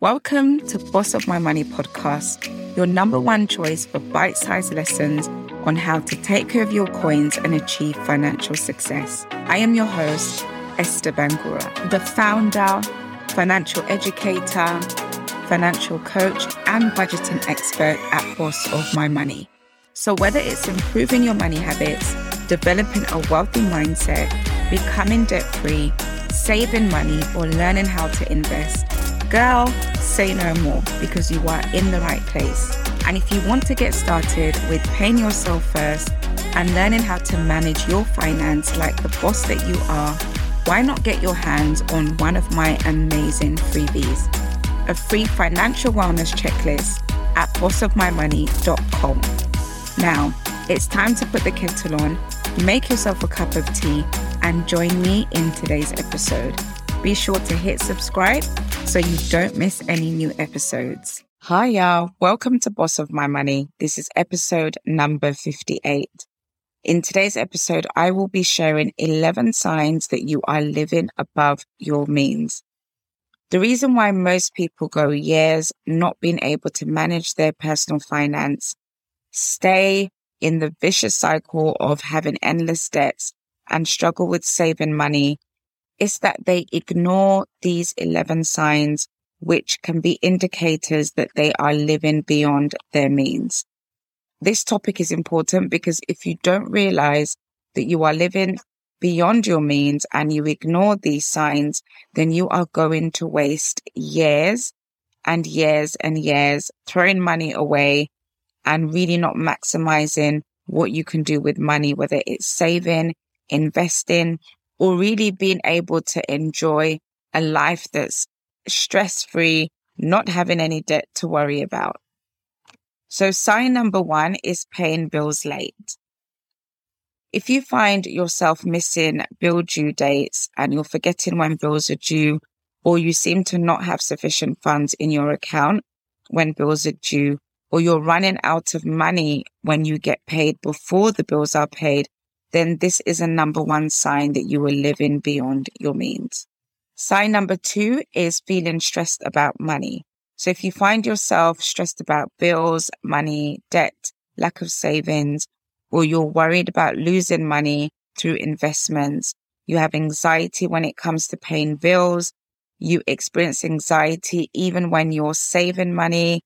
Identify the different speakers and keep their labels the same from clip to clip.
Speaker 1: Welcome to Boss of My Money podcast, your number one choice for bite sized lessons on how to take care of your coins and achieve financial success. I am your host, Esther Bangura, the founder, financial educator, financial coach, and budgeting expert at Boss of My Money. So, whether it's improving your money habits, developing a wealthy mindset, becoming debt free, saving money, or learning how to invest, girl, say no more because you are in the right place. And if you want to get started with paying yourself first and learning how to manage your finance like the boss that you are, why not get your hands on one of my amazing freebies? A free financial wellness checklist at bossofmymoney.com. Now, it's time to put the kettle on, make yourself a cup of tea, and join me in today's episode. Be sure to hit subscribe so you don't miss any new episodes. Hi, y'all. Welcome to Boss of My Money. This is episode number 58. In today's episode, I will be sharing 11 signs that you are living above your means. The reason why most people go years not being able to manage their personal finance, stay in the vicious cycle of having endless debts and struggle with saving money is that they ignore these 11 signs, which can be indicators that they are living beyond their means. This topic is important because if you don't realize that you are living beyond your means and you ignore these signs, then you are going to waste years and years and years throwing money away and really not maximizing what you can do with money, whether it's saving, investing, or really being able to enjoy a life that's stress free, not having any debt to worry about. So sign number one is paying bills late. If you find yourself missing bill due dates and you're forgetting when bills are due, or you seem to not have sufficient funds in your account when bills are due, or you're running out of money when you get paid before the bills are paid, then this is a number one sign that you are living beyond your means. Sign number two is feeling stressed about money. So if you find yourself stressed about bills, money, debt, lack of savings, or you're worried about losing money through investments, you have anxiety when it comes to paying bills, you experience anxiety even when you're saving money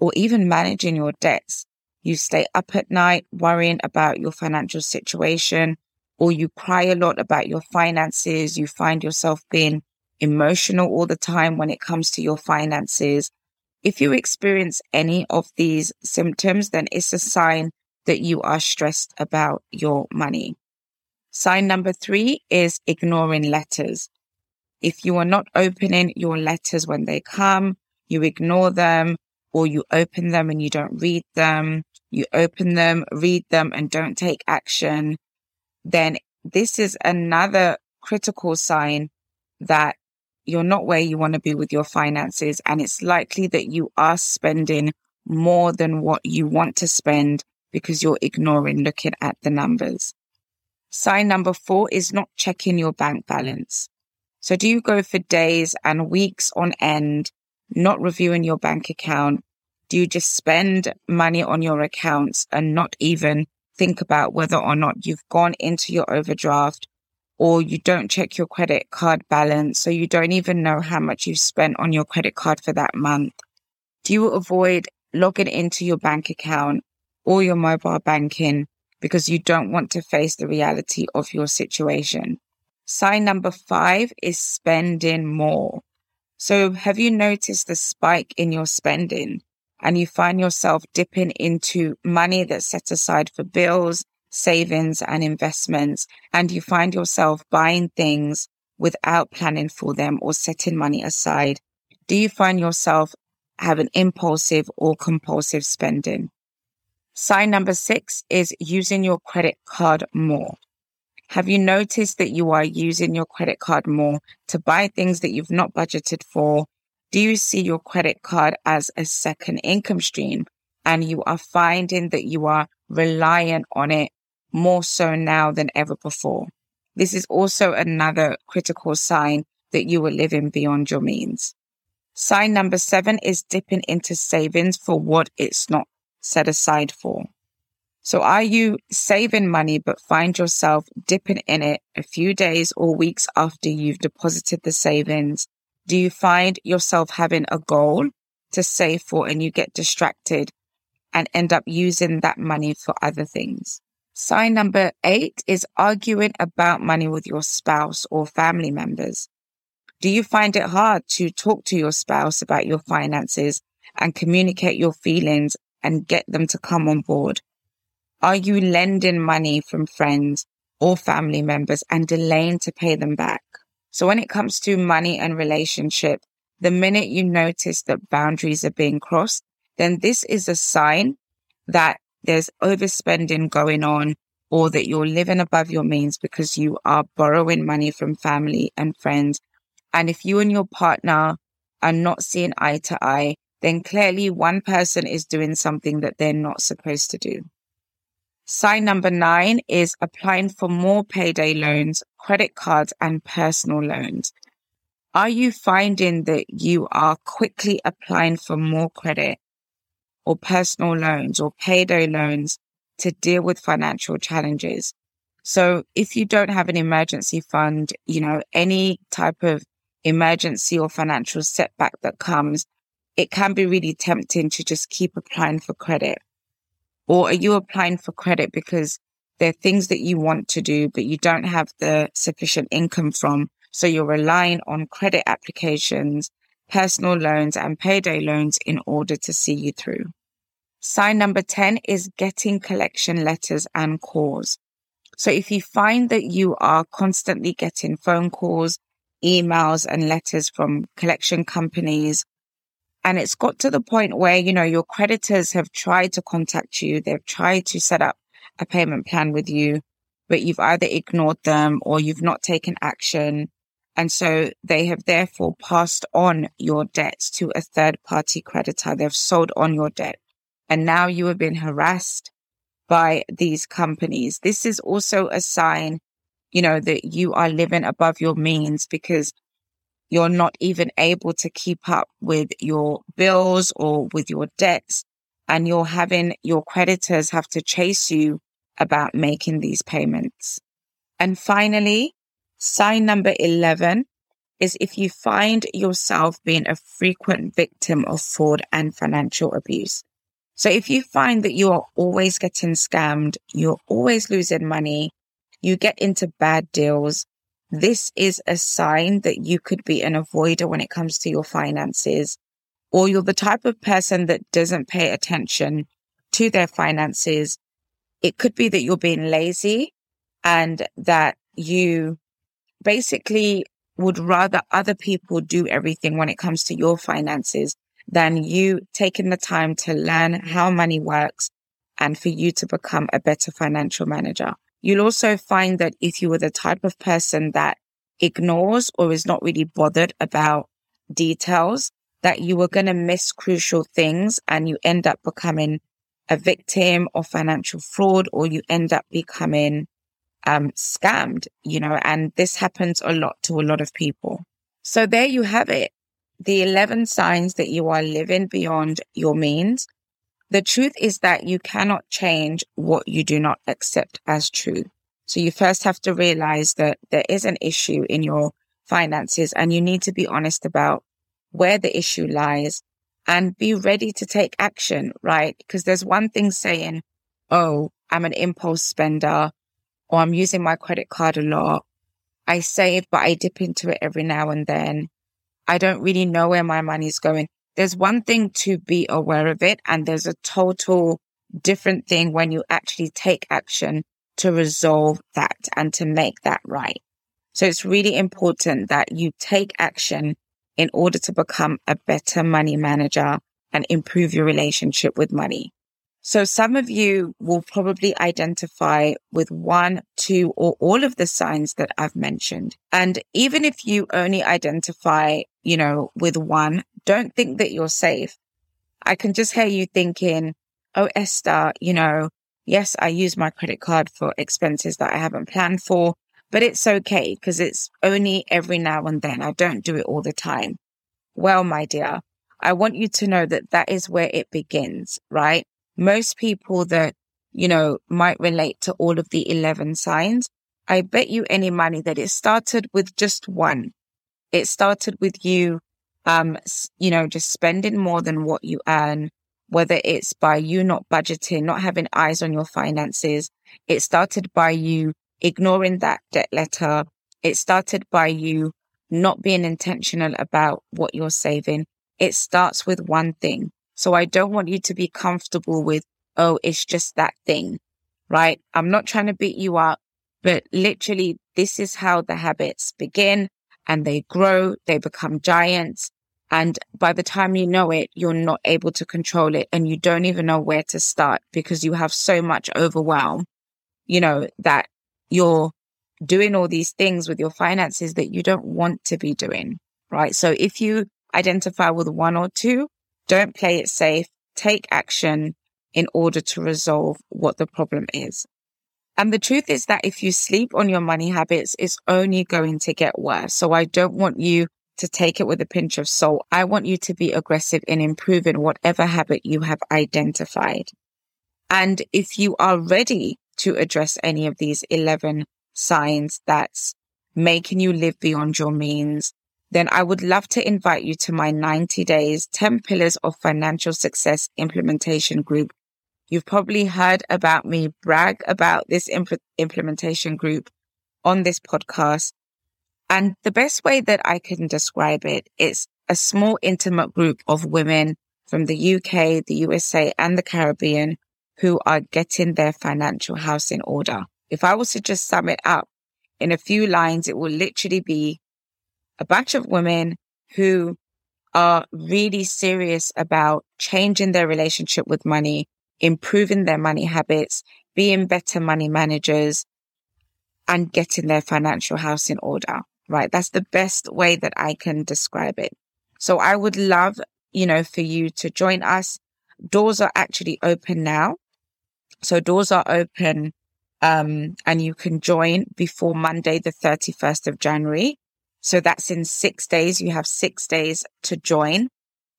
Speaker 1: or even managing your debts, you stay up at night worrying about your financial situation, or you cry a lot about your finances. You find yourself being emotional all the time when it comes to your finances. If you experience any of these symptoms, then it's a sign that you are stressed about your money. Sign number three is ignoring letters. If you are not opening your letters when they come, you ignore them, or you open them and you don't read them, you open them, read them, and don't take action, then this is another critical sign that you're not where you want to be with your finances. And it's likely that you are spending more than what you want to spend because you're ignoring looking at the numbers. Sign number four is not checking your bank balance. So do you go for days and weeks on end, not reviewing your bank account, do you just spend money on your accounts and not even think about whether or not you've gone into your overdraft or you don't check your credit card balance? So you don't even know how much you've spent on your credit card for that month. Do you avoid logging into your bank account or your mobile banking because you don't want to face the reality of your situation? Sign number five is spending more. So have you noticed the spike in your spending? And you find yourself dipping into money that's set aside for bills, savings and investments, and you find yourself buying things without planning for them or setting money aside, do you find yourself having impulsive or compulsive spending? Sign number six is using your credit card more. Have you noticed that you are using your credit card more to buy things that you've not budgeted for do you see your credit card as a second income stream and you are finding that you are reliant on it more so now than ever before? This is also another critical sign that you are living beyond your means. Sign number seven is dipping into savings for what it's not set aside for. So are you saving money, but find yourself dipping in it a few days or weeks after you've deposited the savings? Do you find yourself having a goal to save for and you get distracted and end up using that money for other things? Sign number eight is arguing about money with your spouse or family members. Do you find it hard to talk to your spouse about your finances and communicate your feelings and get them to come on board? Are you lending money from friends or family members and delaying to pay them back? So when it comes to money and relationship, the minute you notice that boundaries are being crossed, then this is a sign that there's overspending going on or that you're living above your means because you are borrowing money from family and friends. And if you and your partner are not seeing eye to eye, then clearly one person is doing something that they're not supposed to do. Sign number nine is applying for more payday loans, credit cards, and personal loans. Are you finding that you are quickly applying for more credit or personal loans or payday loans to deal with financial challenges? So if you don't have an emergency fund, you know, any type of emergency or financial setback that comes, it can be really tempting to just keep applying for credit. Or are you applying for credit because there are things that you want to do, but you don't have the sufficient income from? So you're relying on credit applications, personal loans and payday loans in order to see you through. Sign number 10 is getting collection letters and calls. So if you find that you are constantly getting phone calls, emails and letters from collection companies and it's got to the point where, you know, your creditors have tried to contact you. They've tried to set up a payment plan with you, but you've either ignored them or you've not taken action. And so they have therefore passed on your debts to a third party creditor. They've sold on your debt. And now you have been harassed by these companies. This is also a sign, you know, that you are living above your means because you're not even able to keep up with your bills or with your debts. And you're having your creditors have to chase you about making these payments. And finally, sign number 11 is if you find yourself being a frequent victim of fraud and financial abuse. So if you find that you are always getting scammed, you're always losing money, you get into bad deals, this is a sign that you could be an avoider when it comes to your finances, or you're the type of person that doesn't pay attention to their finances. It could be that you're being lazy and that you basically would rather other people do everything when it comes to your finances than you taking the time to learn how money works and for you to become a better financial manager. You'll also find that if you were the type of person that ignores or is not really bothered about details, that you were going to miss crucial things and you end up becoming a victim of financial fraud or you end up becoming um, scammed, you know, and this happens a lot to a lot of people. So there you have it. The 11 signs that you are living beyond your means the truth is that you cannot change what you do not accept as true. So you first have to realize that there is an issue in your finances and you need to be honest about where the issue lies and be ready to take action, right? Because there's one thing saying, Oh, I'm an impulse spender or I'm using my credit card a lot. I save, but I dip into it every now and then. I don't really know where my money's going there's one thing to be aware of it, and there's a total different thing when you actually take action to resolve that and to make that right. So it's really important that you take action in order to become a better money manager and improve your relationship with money. So some of you will probably identify with one, two, or all of the signs that I've mentioned. And even if you only identify, you know, with one, don't think that you're safe. I can just hear you thinking, Oh, Esther, you know, yes, I use my credit card for expenses that I haven't planned for, but it's okay because it's only every now and then. I don't do it all the time. well, my dear, I want you to know that that is where it begins, right? Most people that, you know, might relate to all of the 11 signs, I bet you any money that it started with just one. It started with you, um, you know, just spending more than what you earn, whether it's by you not budgeting, not having eyes on your finances. It started by you ignoring that debt letter. It started by you not being intentional about what you're saving. It starts with one thing. So I don't want you to be comfortable with, oh, it's just that thing, right? I'm not trying to beat you up, but literally this is how the habits begin and they grow. They become giants. And by the time you know it, you're not able to control it and you don't even know where to start because you have so much overwhelm, you know, that you're doing all these things with your finances that you don't want to be doing, right? So if you identify with one or two, don't play it safe. Take action in order to resolve what the problem is. And the truth is that if you sleep on your money habits, it's only going to get worse. So I don't want you to take it with a pinch of salt. I want you to be aggressive in improving whatever habit you have identified. And if you are ready to address any of these 11 signs that's making you live beyond your means, then I would love to invite you to my 90 days, 10 pillars of financial success implementation group. You've probably heard about me brag about this imp- implementation group on this podcast. And the best way that I can describe it is a small intimate group of women from the UK, the USA and the Caribbean who are getting their financial house in order. If I was to just sum it up in a few lines, it will literally be a bunch of women who are really serious about changing their relationship with money, improving their money habits, being better money managers and getting their financial house in order, right? That's the best way that I can describe it. So I would love, you know, for you to join us. Doors are actually open now. So doors are open, um, and you can join before Monday, the 31st of January. So that's in six days. You have six days to join.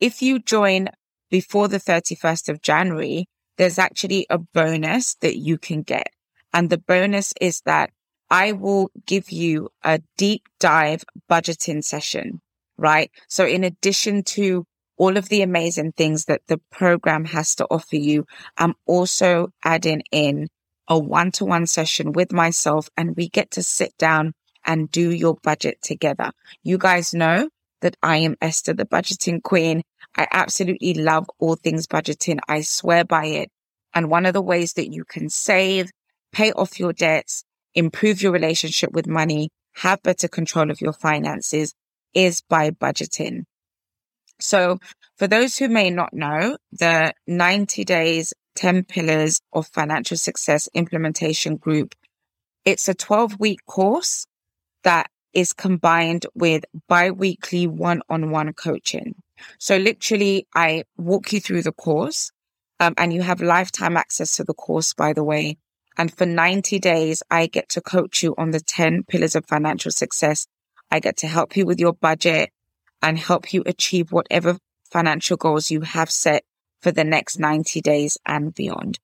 Speaker 1: If you join before the 31st of January, there's actually a bonus that you can get. And the bonus is that I will give you a deep dive budgeting session, right? So in addition to all of the amazing things that the program has to offer you, I'm also adding in a one to one session with myself and we get to sit down and do your budget together. You guys know that I am Esther, the budgeting queen. I absolutely love all things budgeting. I swear by it. And one of the ways that you can save, pay off your debts, improve your relationship with money, have better control of your finances is by budgeting. So for those who may not know, the 90 days, 10 pillars of financial success implementation group, it's a 12 week course that is combined with bi-weekly one-on-one coaching. So literally I walk you through the course um, and you have lifetime access to the course, by the way. And for 90 days, I get to coach you on the 10 pillars of financial success. I get to help you with your budget and help you achieve whatever financial goals you have set for the next 90 days and beyond.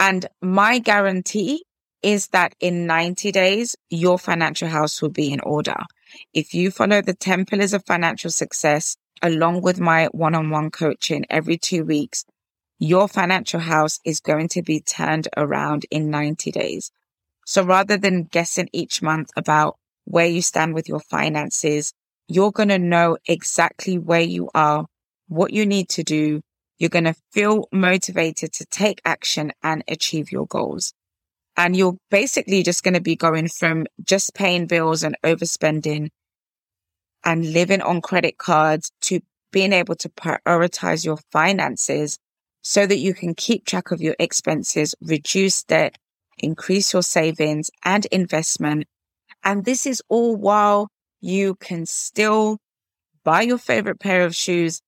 Speaker 1: And my guarantee is that in 90 days, your financial house will be in order. If you follow the 10 pillars of financial success along with my one on one coaching every two weeks, your financial house is going to be turned around in 90 days. So rather than guessing each month about where you stand with your finances, you're going to know exactly where you are, what you need to do. You're going to feel motivated to take action and achieve your goals. And you're basically just going to be going from just paying bills and overspending and living on credit cards to being able to prioritize your finances so that you can keep track of your expenses, reduce debt, increase your savings and investment. And this is all while you can still buy your favorite pair of shoes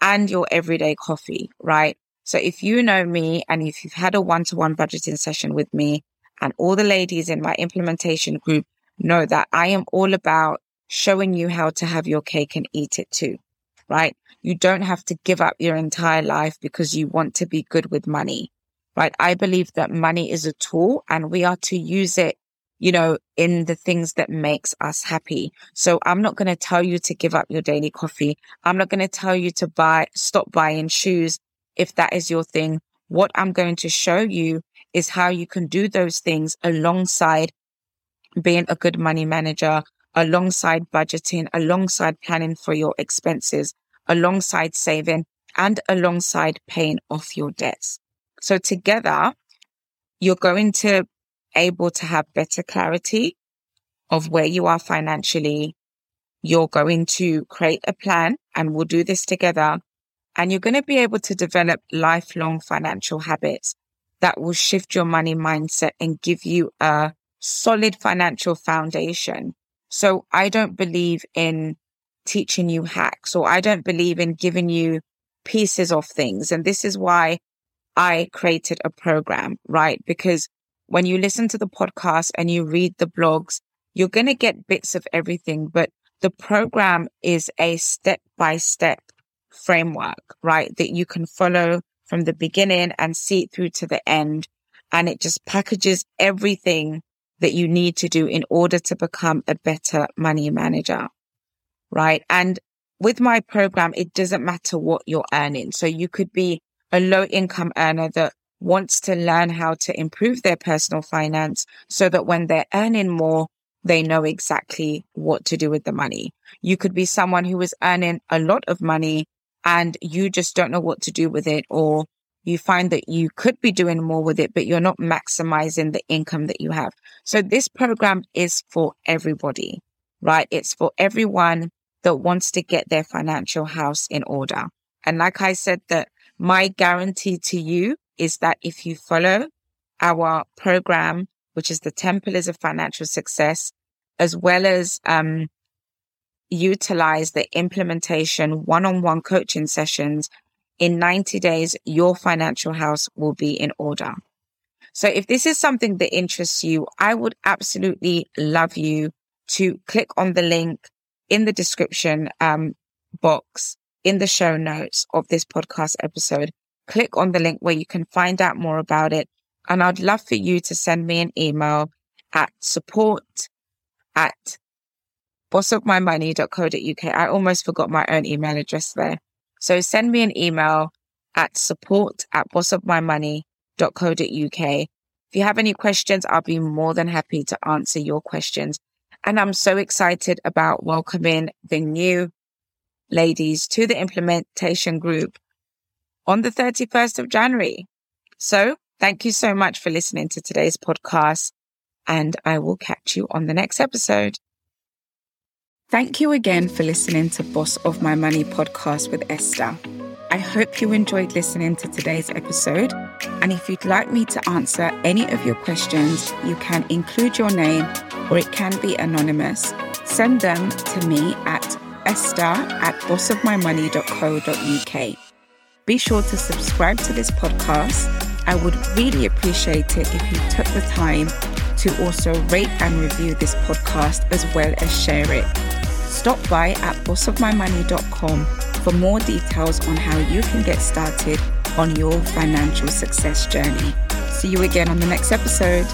Speaker 1: and your everyday coffee, right? So if you know me and if you've had a one to one budgeting session with me and all the ladies in my implementation group know that I am all about showing you how to have your cake and eat it too. right? You don't have to give up your entire life because you want to be good with money, right? I believe that money is a tool and we are to use it, you know, in the things that makes us happy. So I'm not going to tell you to give up your daily coffee. I'm not going to tell you to buy, stop buying shoes if that is your thing. What I'm going to show you is how you can do those things alongside being a good money manager, alongside budgeting, alongside planning for your expenses, alongside saving and alongside paying off your debts. So together, you're going to able to have better clarity of where you are financially. You're going to create a plan and we'll do this together. And you're going to be able to develop lifelong financial habits that will shift your money mindset and give you a solid financial foundation. So I don't believe in teaching you hacks or I don't believe in giving you pieces of things. And this is why I created a program, right? Because when you listen to the podcast and you read the blogs, you're going to get bits of everything, but the program is a step by step framework, right? That you can follow from the beginning and see it through to the end. And it just packages everything that you need to do in order to become a better money manager. Right. And with my program, it doesn't matter what you're earning. So you could be a low income earner that wants to learn how to improve their personal finance so that when they're earning more, they know exactly what to do with the money. You could be someone who is earning a lot of money and you just don't know what to do with it or you find that you could be doing more with it, but you're not maximizing the income that you have. So this program is for everybody, right? It's for everyone that wants to get their financial house in order. And like I said, that my guarantee to you is that if you follow our program, which is the 10 pillars of financial success, as well as, um, utilize the implementation one-on-one coaching sessions in 90 days, your financial house will be in order. So if this is something that interests you, I would absolutely love you to click on the link in the description um, box in the show notes of this podcast episode. Click on the link where you can find out more about it. And I'd love for you to send me an email at support at bossofmymoney.co.uk. I almost forgot my own email address there. So send me an email at support at bossofmymoney.co.uk. If you have any questions, I'll be more than happy to answer your questions. And I'm so excited about welcoming the new ladies to the implementation group on the 31st of January. So thank you so much for listening to today's podcast and I will catch you on the next episode. Thank you again for listening to Boss of My Money podcast with Esther. I hope you enjoyed listening to today's episode. And if you'd like me to answer any of your questions, you can include your name or it can be anonymous. Send them to me at esther at bossofmymoney.co.uk. Be sure to subscribe to this podcast. I would really appreciate it if you took the time to also rate and review this podcast as well as share it stop by at bossofmymoney.com for more details on how you can get started on your financial success journey. See you again on the next episode.